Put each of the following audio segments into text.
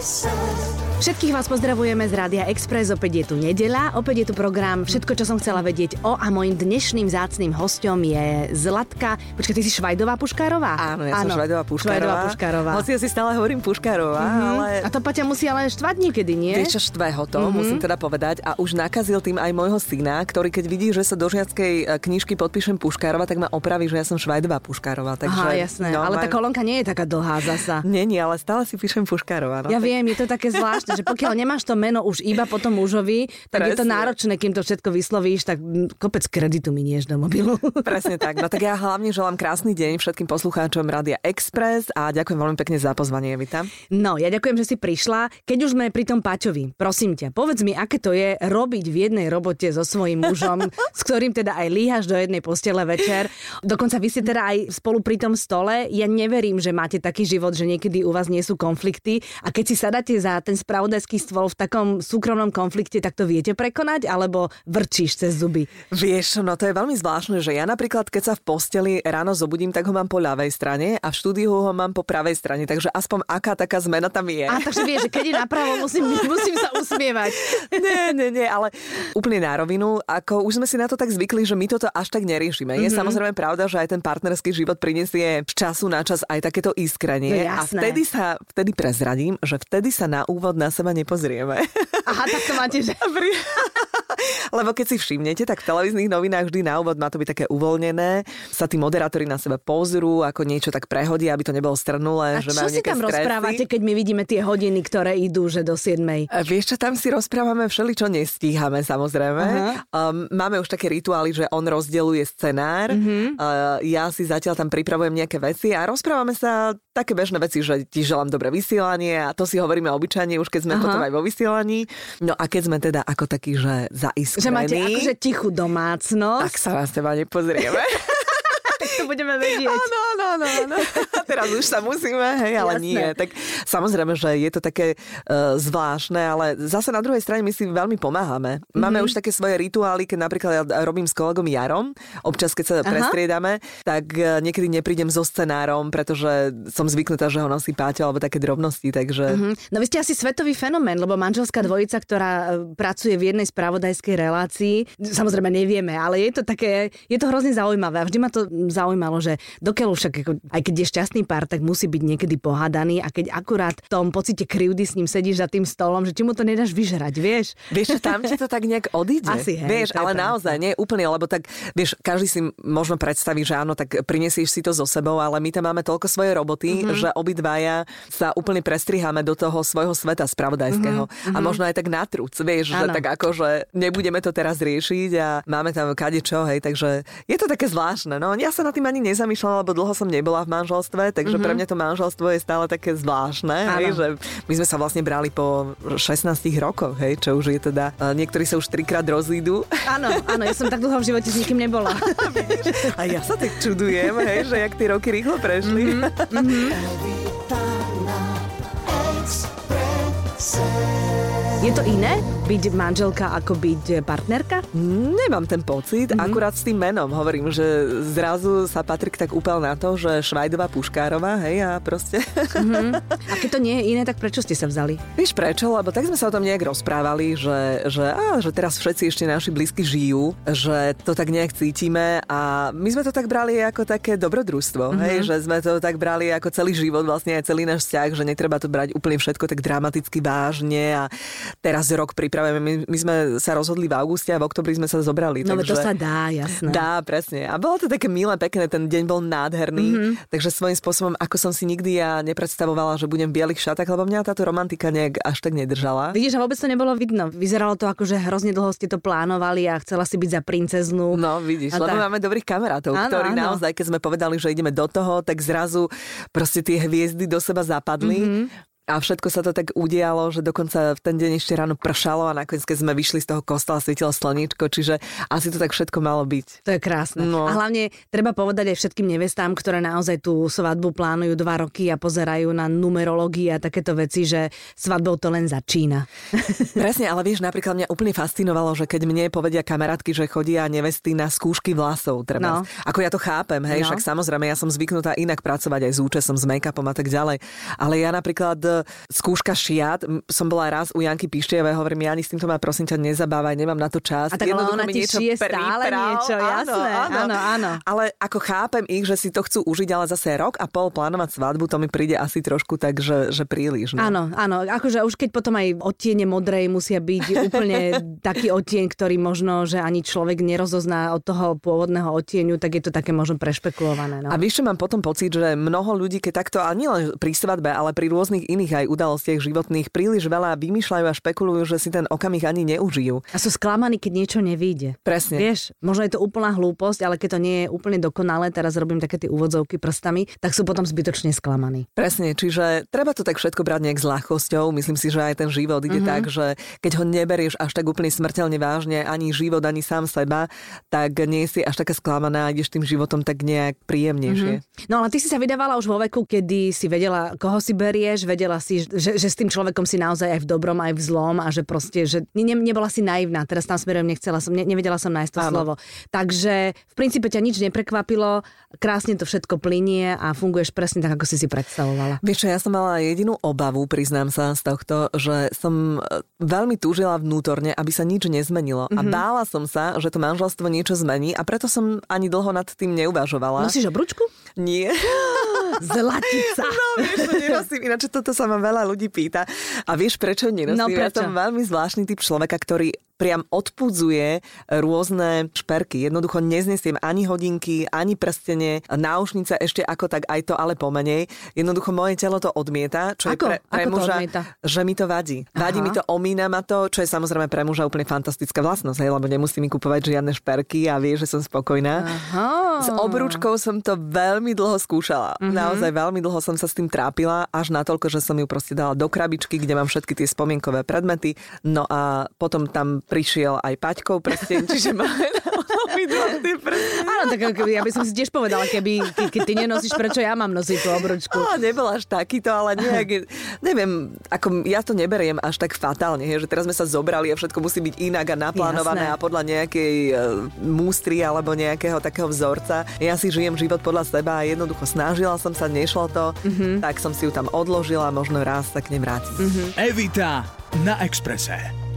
promises. Všetkých vás pozdravujeme z Rádia Express, opäť je tu nedeľa, opäť je tu program Všetko, čo som chcela vedieť o a môjim dnešným zácným hostom je Zlatka. Počkaj, ty si Švajdová Puškárová? Áno, ja som Švajdová Puškárová. Švajdová Puškárová. Hoci ja si stále hovorím Puškárová, mm-hmm. ale... A to Paťa musí ale štvať niekedy, nie? Vieš čo, štve ho to, mm-hmm. musím teda povedať. A už nakazil tým aj môjho syna, ktorý keď vidí, že sa do žiackej e, knižky podpíšem Puškárova, tak ma opraví, že ja som Švajdová Puškárová. Takže, Aha, jasné. No, ale tá kolónka nie je taká dlhá zasa. Nie, nie, ale stále si píšem Puškárová. No, ja tak... viem, je to také zvláštne, že pokiaľ nemáš to meno už iba potom mužovi, tak Presne. je to náročné, kým to všetko vyslovíš, tak kopec kreditu minieš do mobilu. Presne tak. No tak ja hlavne želám krásny deň všetkým poslucháčom Rádia Express a ďakujem veľmi pekne za pozvanie, Evita. No, ja ďakujem, že si prišla. Keď už sme pri tom Paťovi, prosím ťa, povedz mi, aké to je robiť v jednej robote so svojím mužom, s ktorým teda aj líhaš do jednej postele večer. Dokonca vy ste teda aj spolu pri tom stole. Ja neverím, že máte taký život, že niekedy u vás nie sú konflikty a keď si sadáte za ten spravodajský stôl v takom súkromnom konflikte, tak to viete prekonať, alebo vrčíš cez zuby? Vieš, no to je veľmi zvláštne, že ja napríklad, keď sa v posteli ráno zobudím, tak ho mám po ľavej strane a v štúdiu ho mám po pravej strane, takže aspoň aká taká zmena tam je. A takže vieš, že keď je napravo, musím, musím sa usmievať. nie, nie, nie, ale úplne na rovinu, ako už sme si na to tak zvykli, že my toto až tak neriešime. Mm-hmm. Je mhm. samozrejme pravda, že aj ten partnerský život prinesie z času na čas aj takéto iskrenie. No, a vtedy sa, vtedy prezradím, že vtedy sa na úvod na seba nepozrieme. Aha, tak to máte, že... Lebo keď si všimnete, tak v televíznych novinách vždy na úvod má to byť také uvoľnené. Sa tí moderátori na seba pozrú, ako niečo tak prehodia, aby to nebolo strnulé. A že čo si tam stresy. rozprávate, keď my vidíme tie hodiny, ktoré idú, že do 7. A vieš čo, tam si rozprávame všeli, čo nestíhame samozrejme. Uh-huh. Um, máme už také rituály, že on rozdeluje scenár, uh-huh. uh, ja si zatiaľ tam pripravujem nejaké veci a rozprávame sa také bežné veci, že ti želám dobré vysielanie a to si hovoríme obyčajne už keď sme uh-huh. potom aj vo vysielaní. No a keď sme teda ako takí, že zaiskrení. Že máte akože tichú domácnosť. Tak sa na seba nepozrieme. to budeme vedieť. Áno, áno, áno, áno. Teraz už sa musíme, hej, ale Jasné. nie. Tak samozrejme, že je to také uh, zvláštne, ale zase na druhej strane my si veľmi pomáhame. Máme mm-hmm. už také svoje rituály, keď napríklad ja robím s kolegom Jarom, občas keď sa Aha. prestriedame, tak uh, niekedy neprídem so scenárom, pretože som zvyknutá, že ho nosí Páťa alebo také drobnosti, takže... Mm-hmm. No vy ste asi svetový fenomén, lebo manželská dvojica, ktorá e, pracuje v jednej spravodajskej relácii, samozrejme nevieme, ale je to také, je to hrozne zaujímavé a vždy ma to zaujímalo, že dokiaľ však, ako, aj keď je šťastný pár, tak musí byť niekedy pohádaný a keď akurát v tom pocite krivdy s ním sedíš za tým stolom, že či mu to nedáš vyžerať, vieš? Vieš, tam ti to tak nejak odíde. Asi, hej, vieš, ale pravda. naozaj, nie úplne, lebo tak, vieš, každý si možno predstaví, že áno, tak prinesieš si to so sebou, ale my tam máme toľko svojej roboty, mm-hmm. že obidvaja sa úplne prestriháme do toho svojho sveta spravodajského. Mm-hmm. A možno aj tak natrúc, vieš, ano. že tak ako, že nebudeme to teraz riešiť a máme tam kadečo, hej, takže je to také zvláštne. No, ja sa na tým ani nezamýšľala, lebo dlho som nebola v manželstve, takže mm-hmm. pre mňa to manželstvo je stále také zvláštne, hej, že my sme sa vlastne brali po 16 rokoch, hej, čo už je teda, niektorí sa už trikrát rozídu. Áno, áno, ja som tak dlho v živote s nikým nebola. A ja sa tak čudujem, hej, že jak tie roky rýchlo prešli. Mm-hmm. Je to iné byť manželka ako byť partnerka? Nemám ten pocit, mm-hmm. akurát s tým menom hovorím, že zrazu sa Patrik tak upal na to, že Švajdová Puškárová, hej, a proste... Mm-hmm. A keď to nie je iné, tak prečo ste sa vzali? Víš prečo? Lebo tak sme sa o tom nejak rozprávali, že, že, á, že teraz všetci ešte naši blízky žijú, že to tak nejak cítime a my sme to tak brali ako také dobrodružstvo, mm-hmm. hej, že sme to tak brali ako celý život, vlastne aj celý náš vzťah, že netreba to brať úplne všetko tak dramaticky vážne a teraz rok pripravujeme. My, my sme sa rozhodli v auguste a v oktobri sme sa zobrali. No takže... to sa dá, jasné. Dá, presne. A bolo to také milé, pekné, ten deň bol nádherný. Mm-hmm. Takže svojím spôsobom, ako som si nikdy ja nepredstavovala, že budem v bielých šatách, lebo mňa táto romantika nejak až tak nedržala. Vidíš, a vôbec to nebolo vidno. Vyzeralo to ako, že hrozne dlho ste to plánovali a chcela si byť za princeznú. No, vidíš, a lebo tak... máme dobrých kamarátov, áno, ktorí áno. naozaj, keď sme povedali, že ideme do toho, tak zrazu proste tie hviezdy do seba zapadli. Mm-hmm a všetko sa to tak udialo, že dokonca v ten deň ešte ráno pršalo a nakoniec, keď sme vyšli z toho kostola, svietilo slníčko, čiže asi to tak všetko malo byť. To je krásne. No. A hlavne treba povedať aj všetkým nevestám, ktoré naozaj tú svadbu plánujú dva roky a pozerajú na numerológii a takéto veci, že svadbou to len začína. Presne, ale vieš, napríklad mňa úplne fascinovalo, že keď mne povedia kamarátky, že chodia nevesty na skúšky vlasov, treba. No. Ako ja to chápem, hej, no. však samozrejme ja som zvyknutá inak pracovať aj s účesom, s make-upom a tak ďalej. Ale ja napríklad skúška šiat. Som bola raz u Janky Pištievej, hovorím, Jani, s týmto ma prosím ťa nezabávaj, nemám na to čas. A tak ale ona ti šije stále niečo, jasné. Áno, áno, áno. Ale ako chápem ich, že si to chcú užiť, ale zase rok a pol plánovať svadbu, to mi príde asi trošku tak, že, že príliš. No. Áno, áno. Akože už keď potom aj odtiene modrej musia byť úplne taký odtieň, ktorý možno, že ani človek nerozozná od toho pôvodného odtieňu, tak je to také možno prešpekulované. No. A vieš, mám potom pocit, že mnoho ľudí, keď takto, a nielen pri svadbe, ale pri rôznych iných aj udalostiach životných, príliš veľa vymýšľajú a špekulujú, že si ten okamih ani neužijú. A sú sklamaní, keď niečo nevíde. Presne. Vieš, možno je to úplná hlúposť, ale keď to nie je úplne dokonalé, teraz robím také tie úvodzovky prstami, tak sú potom zbytočne sklamaní. Presne, čiže treba to tak všetko brať nejak s ľahkosťou. Myslím si, že aj ten život ide mm-hmm. tak, že keď ho neberieš až tak úplne smrteľne vážne, ani život, ani sám seba, tak nie si až taká sklamaná a ideš tým životom tak nejak príjemnejšie. Mm-hmm. No ale ty si sa vydávala už vo veku, kedy si vedela, koho si berieš, vedela si, že, že s tým človekom si naozaj aj v dobrom, aj v zlom a že proste, že ne, nebola si naivná. Teraz tam smerom nechcela som, ne, nevedela som nájsť to Áno. slovo. Takže v princípe ťa nič neprekvapilo, krásne to všetko plinie a funguješ presne tak, ako si si predstavovala. Vieš čo, ja som mala jedinú obavu, priznám sa z tohto, že som e, veľmi túžila vnútorne, aby sa nič nezmenilo. Mm-hmm. A mhm. bála som sa, že to manželstvo niečo zmení a preto som ani dlho nad tým neuvažovala. Nosíš obručku? Nie. Zlatica. No, vieš, to ináč toto sa ma veľa ľudí pýta. A vieš, prečo nenosím? No, prečo? Ja som veľmi zvláštny typ človeka, ktorý priam odpudzuje rôzne šperky. Jednoducho neznesiem ani hodinky, ani prstenie, náušnice ešte ako tak aj to, ale pomenej. Jednoducho moje telo to odmieta, čo ako? je pre, pre ako muža, že mi to vadí. Vadí Aha. mi to, omína ma to, čo je samozrejme pre muža úplne fantastická vlastnosť, hej, lebo nemusí mi kupovať žiadne šperky a vie, že som spokojná. Aha. S obrúčkou som to veľmi dlho skúšala. Uh-huh. Naozaj veľmi dlho som sa s tým trápila, až natoľko, že som ju proste dala do krabičky, kde mám všetky tie spomienkové predmety. No a potom tam prišiel aj Paťkov prsteň, čiže máme tie Áno, tak ja by som si tiež povedala, keby, ke, keď ty nenosíš, prečo ja mám nosiť tú obručku. No, nebol až takýto, ale nejak, neviem, ako ja to neberiem až tak fatálne, že teraz sme sa zobrali a všetko musí byť inak a naplánované Jasné. a podľa nejakej uh, mústry alebo nejakého takého vzorca. Ja si žijem život podľa seba a jednoducho snažila som sa, nešlo to, mm-hmm. tak som si ju tam odložila, možno raz sa k nej vrátiť. Mm-hmm. Evita na Exprese.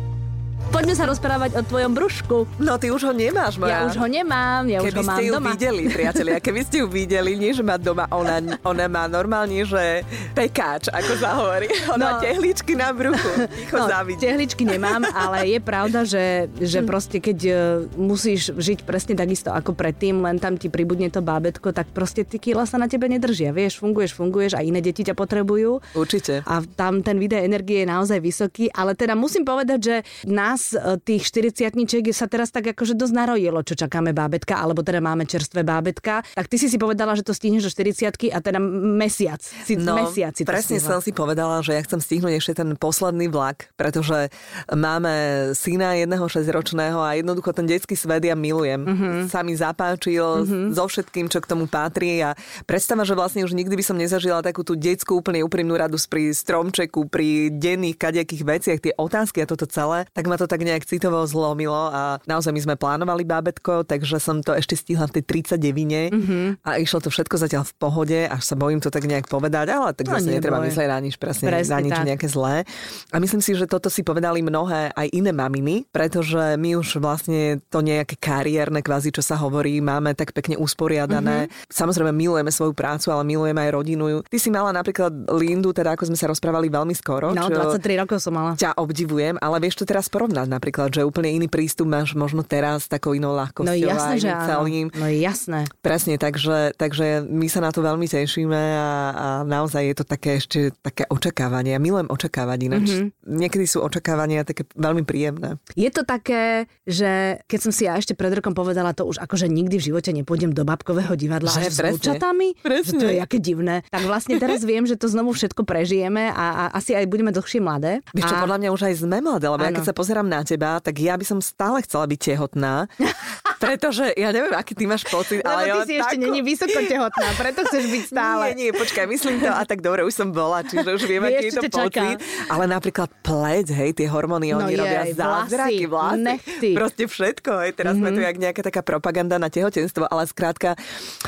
Poďme sa rozprávať o tvojom brúšku. No ty už ho nemáš, moja. Ja už ho nemám, ja keby už ho mám ste ju doma. videli, priatelia, keby ste ju videli, nie že má doma, ona, ona má normálne, že pekáč, ako sa hovorí. Ona no. tehličky na bruchu. no, tehličky nemám, ale je pravda, že, že hm. proste keď uh, musíš žiť presne takisto ako predtým, len tam ti pribudne to bábetko, tak proste ty kýla sa na tebe nedržia. Vieš, funguješ, funguješ a iné deti ťa potrebujú. Určite. A tam ten video energie je naozaj vysoký, ale teda musím povedať, že nás nás e, tých 40 sa teraz tak akože dosť narojilo, čo čakáme bábetka, alebo teda máme čerstvé bábetka. Tak ty si si povedala, že to stihneš do 40 a teda mesiac. Si, no, mesiac si presne stihla. som si povedala, že ja chcem stihnúť ešte ten posledný vlak, pretože máme syna jedného 6-ročného a jednoducho ten detský svet ja milujem. Uh-huh. Sa mi zapáčil uh-huh. so všetkým, čo k tomu patrí a predstava, že vlastne už nikdy by som nezažila takú tú detskú úplne úprimnú radu pri stromčeku, pri denných kadejakých veciach, tie otázky a toto celé, tak ma to tak nejak citovo zlomilo a naozaj my sme plánovali bábetko, takže som to ešte stihla v tej 39 mm-hmm. a išlo to všetko zatiaľ v pohode, až sa bojím to tak nejak povedať, ale tak no, zase netreba myslieť na nič, presne, presne na nič tak. nejaké zlé. A myslím si, že toto si povedali mnohé aj iné maminy, pretože my už vlastne to nejaké kariérne kvázi, čo sa hovorí, máme tak pekne usporiadané. Mm-hmm. Samozrejme milujeme svoju prácu, ale milujeme aj rodinu. Ty si mala napríklad Lindu, teda ako sme sa rozprávali veľmi skoro. No, 23 rokov som mala. Ťa obdivujem, ale vieš to teraz porovnať povedať napríklad, že úplne iný prístup máš možno teraz takou inou ľahkosťou. No jasné, že. Celým. No jasné. Presne, takže, takže my sa na to veľmi tešíme a, a naozaj je to také ešte také očakávanie. Ja milujem očakávať ináč. Mm-hmm. Niekedy sú očakávania také veľmi príjemné. Je to také, že keď som si ja ešte pred rokom povedala to už ako, že nikdy v živote nepôjdem do babkového divadla že, až presne, s účatami, presne. že to je aké divné. Tak vlastne teraz viem, že to znovu všetko prežijeme a, a asi aj budeme dlhšie mladé. Vieš čo, a... podľa mňa už aj sme mladé, lebo ano. ja keď sa pozerám na teba, tak ja by som stále chcela byť tehotná. Pretože ja neviem, aký ty máš pocit, Lebo ale ty ja si ešte takú- není vysoko tehotná, preto chceš byť stále. Nie, nie, počkaj, myslím to, a tak dobre, už som bola, čiže už viem, aký je to ťa čaká. pocit. Ale napríklad pleť, hej, tie hormóny, No oni robia jej, zázraky, vlasy, nechty. Mhm. proste všetko, hej, teraz sme tu jak nejaká taká propaganda na tehotenstvo, ale skrátka,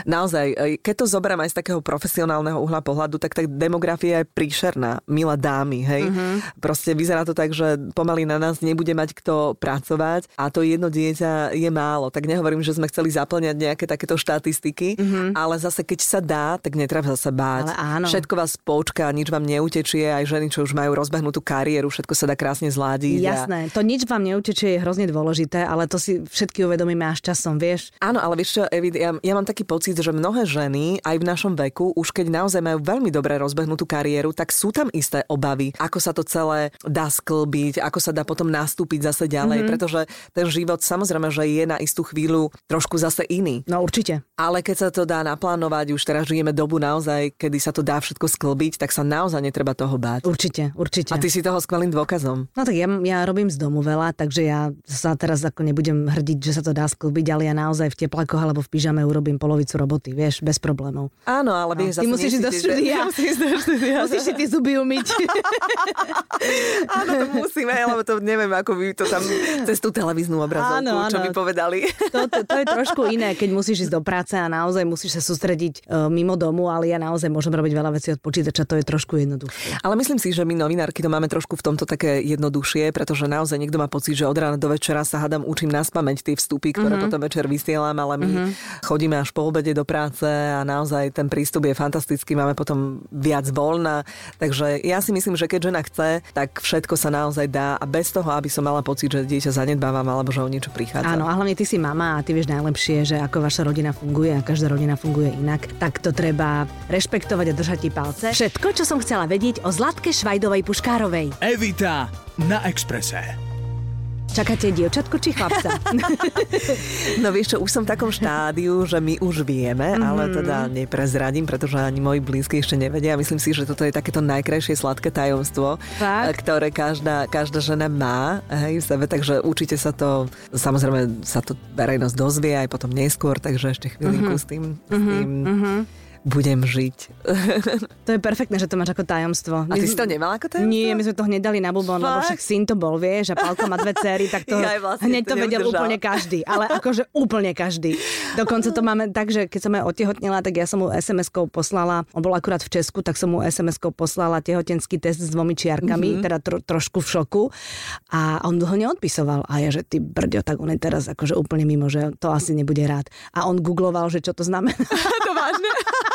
naozaj, keď to zoberiem aj z takého profesionálneho uhla pohľadu, tak tá demografia je príšerná, milá dámy, hej. Mhm. Proste vyzerá to tak, že pomaly na nás nebude mať kto pracovať a to jedno dieťa je málo. Tak nehovorím, že sme chceli zaplňať nejaké takéto štatistiky, ale zase keď sa dá, tak netreba sa báť. Všetko vás počká, nič vám neutečie, aj ženy, čo už majú rozbehnutú kariéru, všetko sa dá krásne zladiť. a- Jasné, to nič vám neutečie je hrozne dôležité, ale to si všetky uvedomíme až časom, vieš. Áno, ale vieš čo, Evi, ja, ja mám taký pocit, že mnohé ženy aj v našom veku, už keď naozaj majú veľmi dobre rozbehnutú kariéru, tak sú tam isté obavy, ako sa to celé dá sklbiť, ako sa dá potom nastúpiť zase ďalej, Mhm. mm-hmm. pretože ten život samozrejme, že je na istú chvíľu trošku zase iný. No určite. Ale keď sa to dá naplánovať, už teraz žijeme dobu naozaj, kedy sa to dá všetko sklbiť, tak sa naozaj netreba toho báť. Určite, určite. A ty si toho skvelým dôkazom. No tak ja, ja robím z domu veľa, takže ja sa teraz ako nebudem hrdiť, že sa to dá sklbiť, ale ja naozaj v teplakoch alebo v pyžame urobím polovicu roboty, vieš, bez problémov. Áno, ale vieš, Ty si do tiež- štúdia. Musíš ísť do štúdia. Musíš si tie zuby umyť. Áno, to musíme, lebo to neviem, ako by to tam cez tú televíznu obrazovku, Áno, áno. čo by povedali. To, to, to je trošku iné, keď musíš ísť do práce a naozaj musíš sa sústrediť e, mimo domu, ale ja naozaj môžem robiť veľa vecí od počítača, to je trošku jednoduchšie. Ale myslím si, že my novinárky to máme trošku v tomto také jednoduchšie, pretože naozaj niekto má pocit, že od rána do večera sa hádam učím na spameť tie vstupy, ktoré mm-hmm. potom večer vysielam, ale my mm-hmm. chodíme až po obede do práce a naozaj ten prístup je fantastický, máme potom viac voľna. Takže ja si myslím, že keď žena chce, tak všetko sa naozaj dá a bez toho, aby som mala pocit, že dieťa zanedbávam alebo že o niečo prichádza. Áno, a hlavne ty si mama a ty vieš najlepšie, že ako vaša rodina funguje a každá rodina funguje inak, tak to treba rešpektovať a držať ti palce. Všetko, čo som chcela vedieť o Zlatke Švajdovej Puškárovej. Evita na Exprese. Čakáte dievčatku či chlapca? No vieš čo, už som v takom štádiu, že my už vieme, mm-hmm. ale teda neprezradím, pretože ani moji blízky ešte nevedia. Myslím si, že toto je takéto najkrajšie sladké tajomstvo, Fakt? ktoré každá, každá žena má hej, v sebe, takže určite sa to, samozrejme sa to verejnosť dozvie aj potom neskôr, takže ešte chvíľinku mm-hmm. s tým, s tým mm-hmm. Budem žiť. to je perfektné, že to máš ako tajomstvo. A ty si to nemala ako tajomstvo? Nie, my sme to hneď dali na bubon, lebo Fakt? však syn to bol, vieš, a Pálko má dve céry, tak to Jaj, vlastne hneď to to vedel úplne každý. Ale akože úplne každý. Dokonca to máme tak, že keď som aj otehotnila, tak ja som mu SMS-kou poslala, on bol akurát v Česku, tak som mu SMS-kou poslala tehotenský test s dvomi čiarkami, mm-hmm. teda tro, trošku v šoku. A on dlho neodpisoval. A ja, že ty brďo, tak on je teraz akože úplne mimo, že to asi nebude rád. A on googloval, že čo to znamená. to vážne?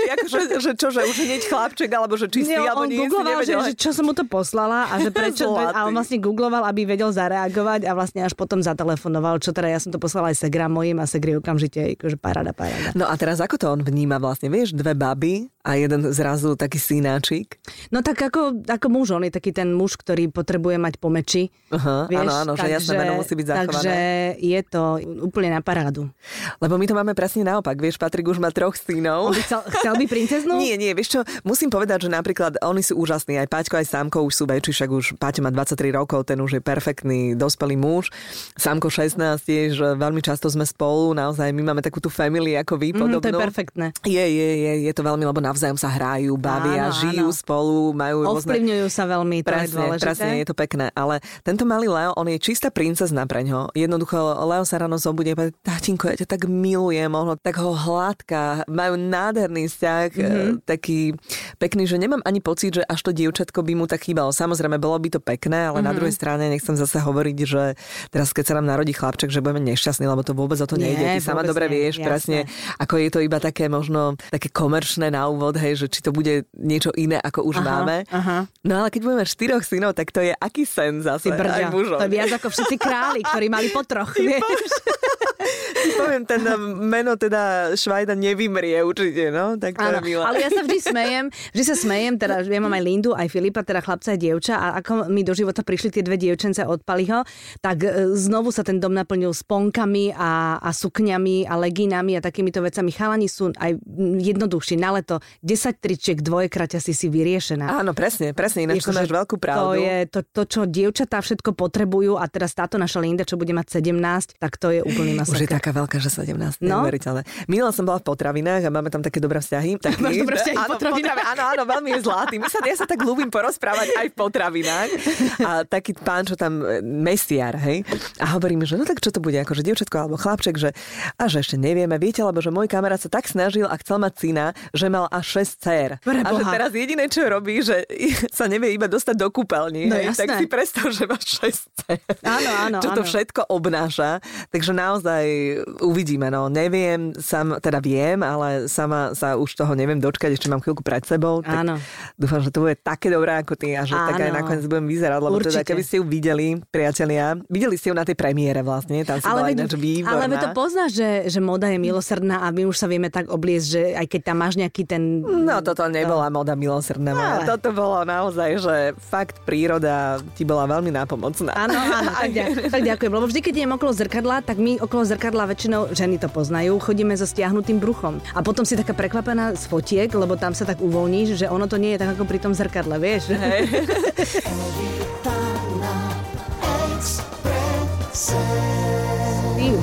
akože, že čo, že už hneď chlapček, alebo že čistý, Nie, alebo on nie, si googloval, že, nevedel. že čo som mu to poslala a že prečo, Zlatý. a on vlastne googloval, aby vedel zareagovať a vlastne až potom zatelefonoval, čo teda ja som to poslala aj Segra mojim a Segri okamžite, akože paráda, paráda. No a teraz ako to on vníma vlastne? Vieš, dve baby a jeden zrazu taký synáčik. No tak ako, ako muž, on je taký ten muž, ktorý potrebuje mať po meči. Aha, áno, áno, že jasné meno musí byť zachované. Takže je to úplne na parádu. Lebo my to máme presne naopak. Vieš, Patrik už má troch On synov. by chcel, chcel by princeznú? Nie, nie, vieš čo, musím povedať, že napríklad oni sú úžasní, aj Paťko, aj Sámko už sú väčší, však už Paťo má 23 rokov, ten už je perfektný, dospelý muž. Sámko 16 tiež, veľmi často sme spolu, naozaj my máme takú tú family ako vy, Mm, to je perfektné. Je, je, je, je to veľmi, lebo navzájom sa hrajú, bavia, Áno, žijú áno. spolu, majú rôzne... Ovplyvňujú sa veľmi, to je Presne, dôležité. presne, je to pekné. Ale tento malý Leo, on je čistá princezna pre ňo. Jednoducho, Leo sa ráno zobudí a povie, tátinko, ja ťa tak milujem, ono tak ho hladká, majú nádherný vzťah, mm-hmm. taký pekný, že nemám ani pocit, že až to dievčatko by mu tak chýbalo. Samozrejme, bolo by to pekné, ale mm-hmm. na druhej strane nechcem zase hovoriť, že teraz keď sa nám narodí chlapček, že budeme nešťastní, lebo to vôbec o to Nie, nejde. Ty sama dobre nie, vieš, jasné. presne, ako je to iba také možno také komerčné na úvod, hej, že či to bude niečo iné, ako už Aha, máme. aha. No ale keď budeme štyroch synov, tak to je aký sen zase Ty mužov. to je viac ako všetci králi, ktorí mali po troch, vieš. Poviem, ten meno teda Švajda nevymrie určite, no? Tak to Áno, je milé. ale ja sa vždy smejem, vždy sa smejem, teda ja mám aj Lindu, aj Filipa, teda chlapca a dievča a ako mi do života prišli tie dve dievčence od Paliho, tak e, znovu sa ten dom naplnil sponkami a, a sukňami a legínami a takýmito vecami. Chalani sú aj jednoduchší na leto. 10 tričiek, dvojkraťa si si vyriešená. Áno, presne, presne, ináč to máš veľkú pravdu. To je to, to, čo dievčatá všetko potrebujú a teraz táto naša Linda, čo bude mať 17, tak to je úplný Už je masaker. taká veľká, že 17. No. Neuveriteľné. Minula som bola v potravinách a máme tam také dobré vzťahy. Taký, Máš dobré vzťahy áno, potravinách? potravi- Áno, áno, veľmi je zlatý. My sa, ja sa tak ľúbim porozprávať aj v potravinách. A taký pán, čo tam, e, mesiar, hej. A hovorím, že no tak čo to bude, akože dievčatko alebo chlapček, že a že ešte nevieme. Viete, lebo že môj kamarát sa tak snažil a chcel mať syna, že mal až 6 dcer. Pre A že teraz jediné, čo robí, že sa nevie iba dostať do kúpeľní. No hej. Tak si predstav, že máš 6 dcer. Áno, áno, Čo to áno. všetko obnáša. Takže naozaj uvidíme. No. Neviem, sam, teda viem, ale sama sa už toho neviem dočkať, ešte mám chvíľku pred sebou. Tak Áno. Dúfam, že to bude také dobré ako ty a že tak aj Áno. nakoniec budem vyzerať, lebo teda Určite. keby ste ju videli, priatelia, videli ste ju na tej premiére vlastne, tam si bola veď- ináč výborná. ale to poznáš, že, že moda je milosrdná a my už sa vieme tak obliecť, že aj keď tam máš nejaký ten... No toto nebola moda milosrdná. Ale. Toto bolo naozaj, že fakt príroda ti bola veľmi nápomocná. Áno, áno, tak, ďa, tak ďakujem. Lebo vždy, keď idem okolo zrkadla, tak my okolo zrkadla väčšinou, ženy to poznajú, chodíme so stiahnutým bruchom. A potom si taká prekvapená z fotiek, lebo tam sa tak uvoľníš, že ono to nie je tak ako pri tom zrkadle, vieš? Ty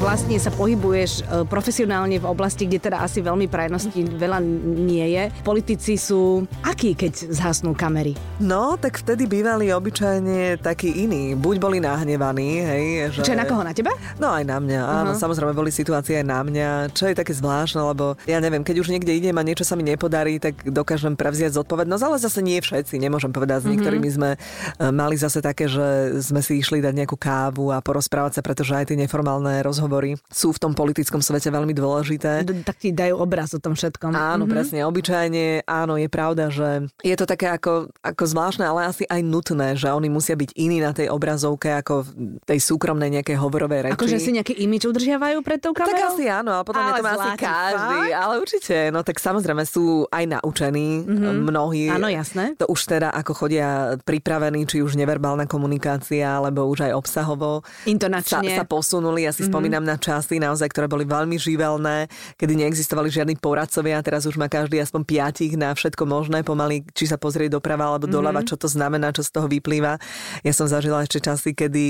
vlastne sa pohybuješ e, profesionálne v oblasti, kde teda asi veľmi prajnosti veľa nie je. Politici sú akí, keď zhasnú kamery? No, tak vtedy bývali obyčajne takí iní. Buď boli nahnevaní, hej. Že... Čo je na koho? Na teba? No aj na mňa, áno, Aha. samozrejme boli situácie aj na mňa, čo je také zvláštne, lebo ja neviem, keď už niekde idem a niečo sa mi nepodarí, tak dokážem prevziať zodpovednosť, ale zase nie všetci, nemôžem povedať, s niektorými sme e, mali zase také, že sme si išli dať nejakú kávu a porozprávať sa, pretože aj tie neformálne rozhovory sú v tom politickom svete veľmi dôležité. Tak ti dajú obraz o tom všetkom. Áno, mm-hmm. presne. Obyčajne, áno, je pravda, že je to také ako, ako zvláštne, ale asi aj nutné, že oni musia byť iní na tej obrazovke ako v tej súkromnej nejakej hovorovej reči. Akože si nejaký imič udržiavajú pred tou tak kamerou? asi áno, ale potom Ale je to asi každý. fakt? Ale určite, no tak samozrejme sú aj naučení mm-hmm. mnohí. Áno, jasné. To už teda ako chodia pripravení, či už neverbálna komunikácia, alebo už aj obsahovo. Sa, Intonačne. sa posunuli, ja si mm-hmm. spomínam na časy naozaj, ktoré boli veľmi živelné, kedy neexistovali žiadni poradcovia, teraz už má každý aspoň piatich na všetko možné, pomaly, či sa pozrieť doprava alebo doľava, čo to znamená, čo z toho vyplýva. Ja som zažila ešte časy, kedy,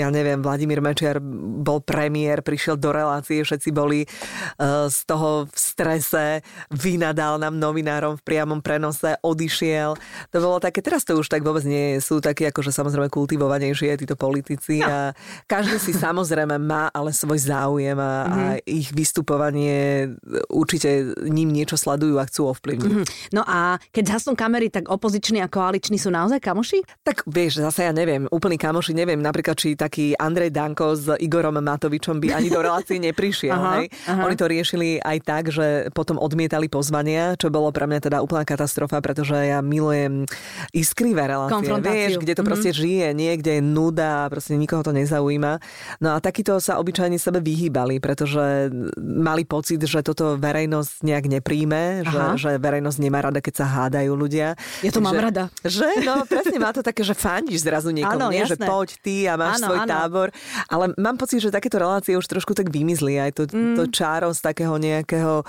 ja neviem, Vladimír Mečiar bol premiér, prišiel do relácie, všetci boli uh, z toho v strese, vynadal nám novinárom v priamom prenose, odišiel. To bolo také, teraz to už tak vôbec nie je. sú takí akože samozrejme kultivovanejšie títo politici No. a každý si samozrejme má ale svoj záujem a, mm-hmm. a ich vystupovanie určite ním niečo sledujú a chcú ovplyvniť. Mhm. No a keď zhasnú kamery, tak opoziční a koaliční sú naozaj kamoši? Tak vieš, zase ja neviem, úplný kamoši, neviem napríklad, či taký Andrej Danko s Igorom Matovičom by ani do relácie neprišiel. Aha, hej? aha. Oni to riešili aj tak, že potom odmietali pozvania, čo bolo pre mňa teda úplná katastrofa, pretože ja milujem iskrivé relácie. Vieš, kde to Mhm. proste žije, niekde je nuda, proste nikoho to nezaujíma. No a takíto sa obyčajne sebe vyhýbali, pretože mali pocit, že toto verejnosť nejak nepríjme, že, že verejnosť nemá rada, keď sa hádajú ľudia. Ja to mám Že- rada. Že? No presne, má to také, že fandíš zrazu niekomu, Áno, nie? že jasné. poď ty a máš Áno, svoj áno. tábor. Ale mám pocit, že takéto relácie už trošku tak vymizli. Aj to, mm. to čáro z takého nejakého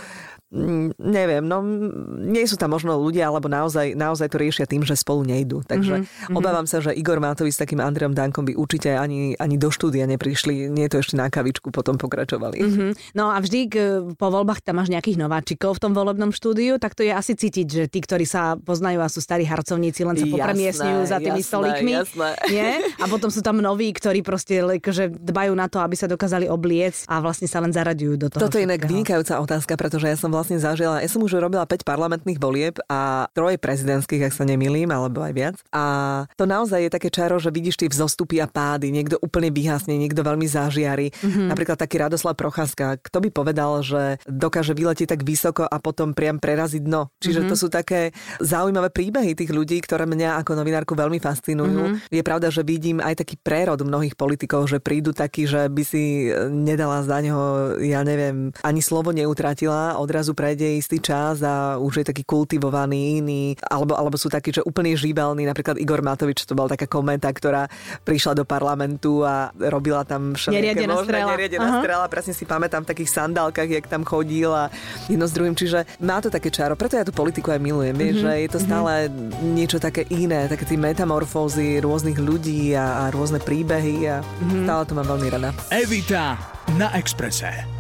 neviem, no mm, nie sú tam možno ľudia, alebo naozaj, naozaj to riešia tým, že spolu nejdú. Takže mm-hmm. obávam sa, že Igor Mátovi s takým Andreom Dankom by určite ani, ani do štúdia neprišli, nie to ešte na kavičku potom pokračovali. Mm-hmm. Mhm. No a vždy k, po voľbách tam máš nejakých nováčikov v tom volebnom štúdiu, tak to je asi cítiť, že tí, ktorí sa poznajú a sú starí harcovníci, len sa popremiesňujú za tými jasné, stolíkmi. jasné. Nie? A potom sú tam noví, ktorí proste že dbajú na to, aby sa dokázali obliecť a vlastne sa len zaraďujú do toho. Toto je inak vynikajúca otázka, pretože ja som vlastne zažila, ja som už robila 5 parlamentných volieb a troje prezidentských, ak sa nemýlim, alebo aj viac. A to naozaj je také čaro, že vidíš tie vzostupy a pády, niekto úplne vyhasne, niekto veľmi zážiari. Mm-hmm. Napríklad taký Radoslav Procházka, kto by povedal, že dokáže vyletieť tak vysoko a potom priam preraziť dno. Čiže mm-hmm. to sú také zaujímavé príbehy tých ľudí, ktoré mňa ako novinárku veľmi fascinujú. Mm-hmm. Je pravda, že vidím aj taký prérod mnohých politikov, že prídu takí, že by si nedala za neho, ja neviem, ani slovo neutratila, odrazu prejde istý čas a už je taký kultivovaný iný, alebo, alebo sú takí, že úplne živelní, napríklad Igor Matovič, to bola taká komenta, ktorá prišla do parlamentu a robila tam všelijaké možné, strela. Neriadená strela, presne si pamätám v takých sandálkach, jak tam chodil a jedno s druhým, čiže má to také čaro, preto ja tú politiku aj milujem, mm-hmm. že je to mhm. stále mm-hmm. niečo také iné, také tie metamorfózy rôznych ľudí a, a rôzne príbehy a mm-hmm. stále to mám veľmi rada. Evita na Exprese.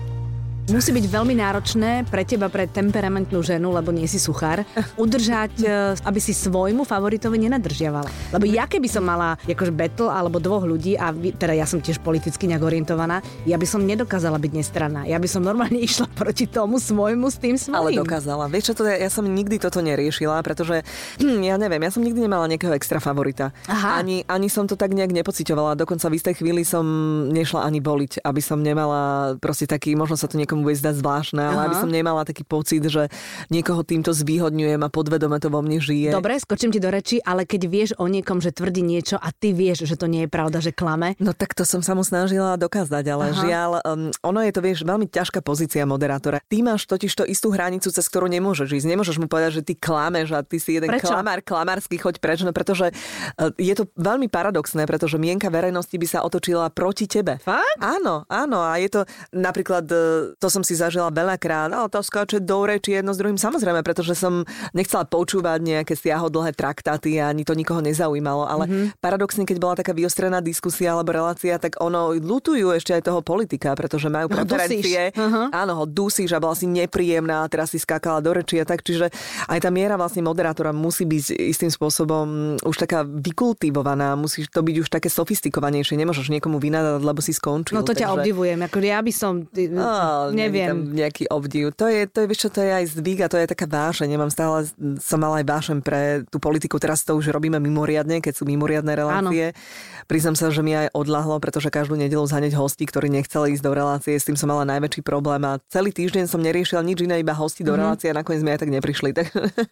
Musí byť veľmi náročné pre teba, pre temperamentnú ženu, lebo nie si suchár, udržať, e, aby si svojmu favoritovi nenadržiavala. Lebo ja keby som mala akože battle alebo dvoch ľudí, a teda ja som tiež politicky nejak orientovaná, ja by som nedokázala byť nestranná. Ja by som normálne išla proti tomu svojmu s tým svojím. Ale dokázala. Vieš čo, to je, ja som nikdy toto neriešila, pretože hm, ja neviem, ja som nikdy nemala nejakého extra favorita. Aha. Ani, ani som to tak nejak nepocitovala. Dokonca v istej chvíli som nešla ani voliť, aby som nemala proste taký, možno sa to niekomu niekomu bude zdať zvláštne, ale Aha. aby som nemala taký pocit, že niekoho týmto zvýhodňujem a podvedome to vo mne žije. Dobre, skočím ti do reči, ale keď vieš o niekom, že tvrdí niečo a ty vieš, že to nie je pravda, že klame. No tak to som sa mu snažila dokázať, ale Aha. žiaľ, um, ono je to, vieš, veľmi ťažká pozícia moderátora. Ty máš totiž to istú hranicu, cez ktorú nemôžeš ísť. Nemôžeš mu povedať, že ty klameš a ty si jeden Prečo? klamár, klamársky, choď preč, no pretože uh, je to veľmi paradoxné, pretože mienka verejnosti by sa otočila proti tebe. Fakt? Áno, áno. A je to napríklad, uh, to som si zažila veľakrát, ale to skáče do reči jedno s druhým, samozrejme, pretože som nechcela počúvať nejaké siahodlhé traktáty a ani to nikoho nezaujímalo, ale mm-hmm. paradoxne, keď bola taká vyostrená diskusia alebo relácia, tak ono lutujú ešte aj toho politika, pretože majú no, preferencie. Uh-huh. Áno, ho dusíš a bola si nepríjemná a teraz si skákala do reči a tak, čiže aj tá miera vlastne moderátora musí byť istým spôsobom už taká vykultivovaná, musí to byť už také sofistikovanejšie, nemôžeš niekomu vynadať, lebo si skončil. No to ťa takže... obdivujem, ako ja by som, oh, neviem, tam nejaký obdiv. To je, to je, vieš čo, to je aj zvyk a to je taká vášeň. Nemám stále, som mala aj vášeň pre tú politiku. Teraz to už robíme mimoriadne, keď sú mimoriadne relácie. Áno. Priznám sa, že mi aj odlahlo, pretože každú nedelu zhaneť hosti, ktorí nechceli ísť do relácie, s tým som mala najväčší problém a celý týždeň som neriešila nič iné, iba hosti do mm-hmm. relácie a nakoniec mi aj tak neprišli. Tak...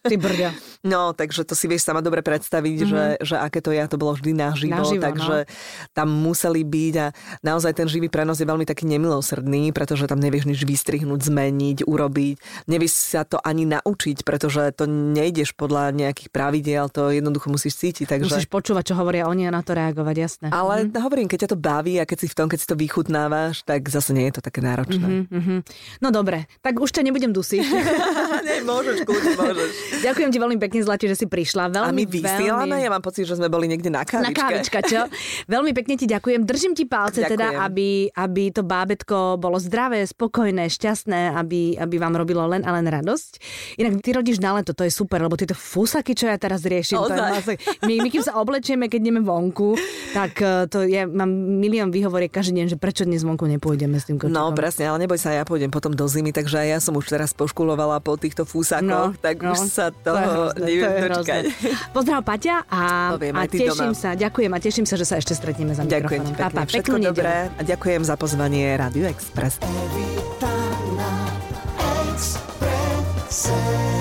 Ty brďa. No, takže to si vieš sama dobre predstaviť, mm-hmm. že, že aké to je, to bolo vždy naživo, naživo takže no. tam museli byť a naozaj ten živý prenos je veľmi taký nemilosrdný, pretože tam nevieš nič vystrihnúť, zmeniť, urobiť. Nevieš sa to ani naučiť, pretože to nejdeš podľa nejakých pravidiel, to jednoducho musíš cítiť. Takže... Musíš počúvať, čo hovoria oni a na to reagovať jasné. Ale mm. hovorím, keď ťa to baví a keď si v tom, keď si to vychutnávaš, tak zase nie je to také náročné. Mm-hmm, mm-hmm. No dobre, tak už ťa nebudem dusiť. nie, môžeš, kľudne môžeš. Ďakujem ti veľmi pekne, Zlati, že si prišla. Veľmi, a my vysielame, veľmi... ja mám pocit, že sme boli niekde na kávičke. Na kávička, čo? veľmi pekne ti ďakujem. Držím ti palce teda, ďakujem. teda, aby, aby to bábetko bolo zdravé, spokojné, šťastné, aby, aby vám robilo len a len radosť. Inak ty rodíš na leto, to je super, lebo tieto fusaky, čo ja teraz riešim, to je vlastne, my, my kým sa oblečieme, keď ideme vonku, tak e, to ja mám milión výhovoriek každý deň, že prečo dnes vonku nepôjdeme s tým kočíkom. No presne, ale neboj sa, ja pôjdem potom do zimy, takže ja som už teraz poškulovala po týchto fúsakoch, no, tak no, už sa toho to neviem dočkať. Pozdrav Paťa a, Poviem, a teším doma. sa, ďakujem a teším sa, že sa ešte stretneme za Ďakujem mikrofonom. Ďakujem pekne, všetko dobré a ďakujem za pozvanie Radio Express. sun.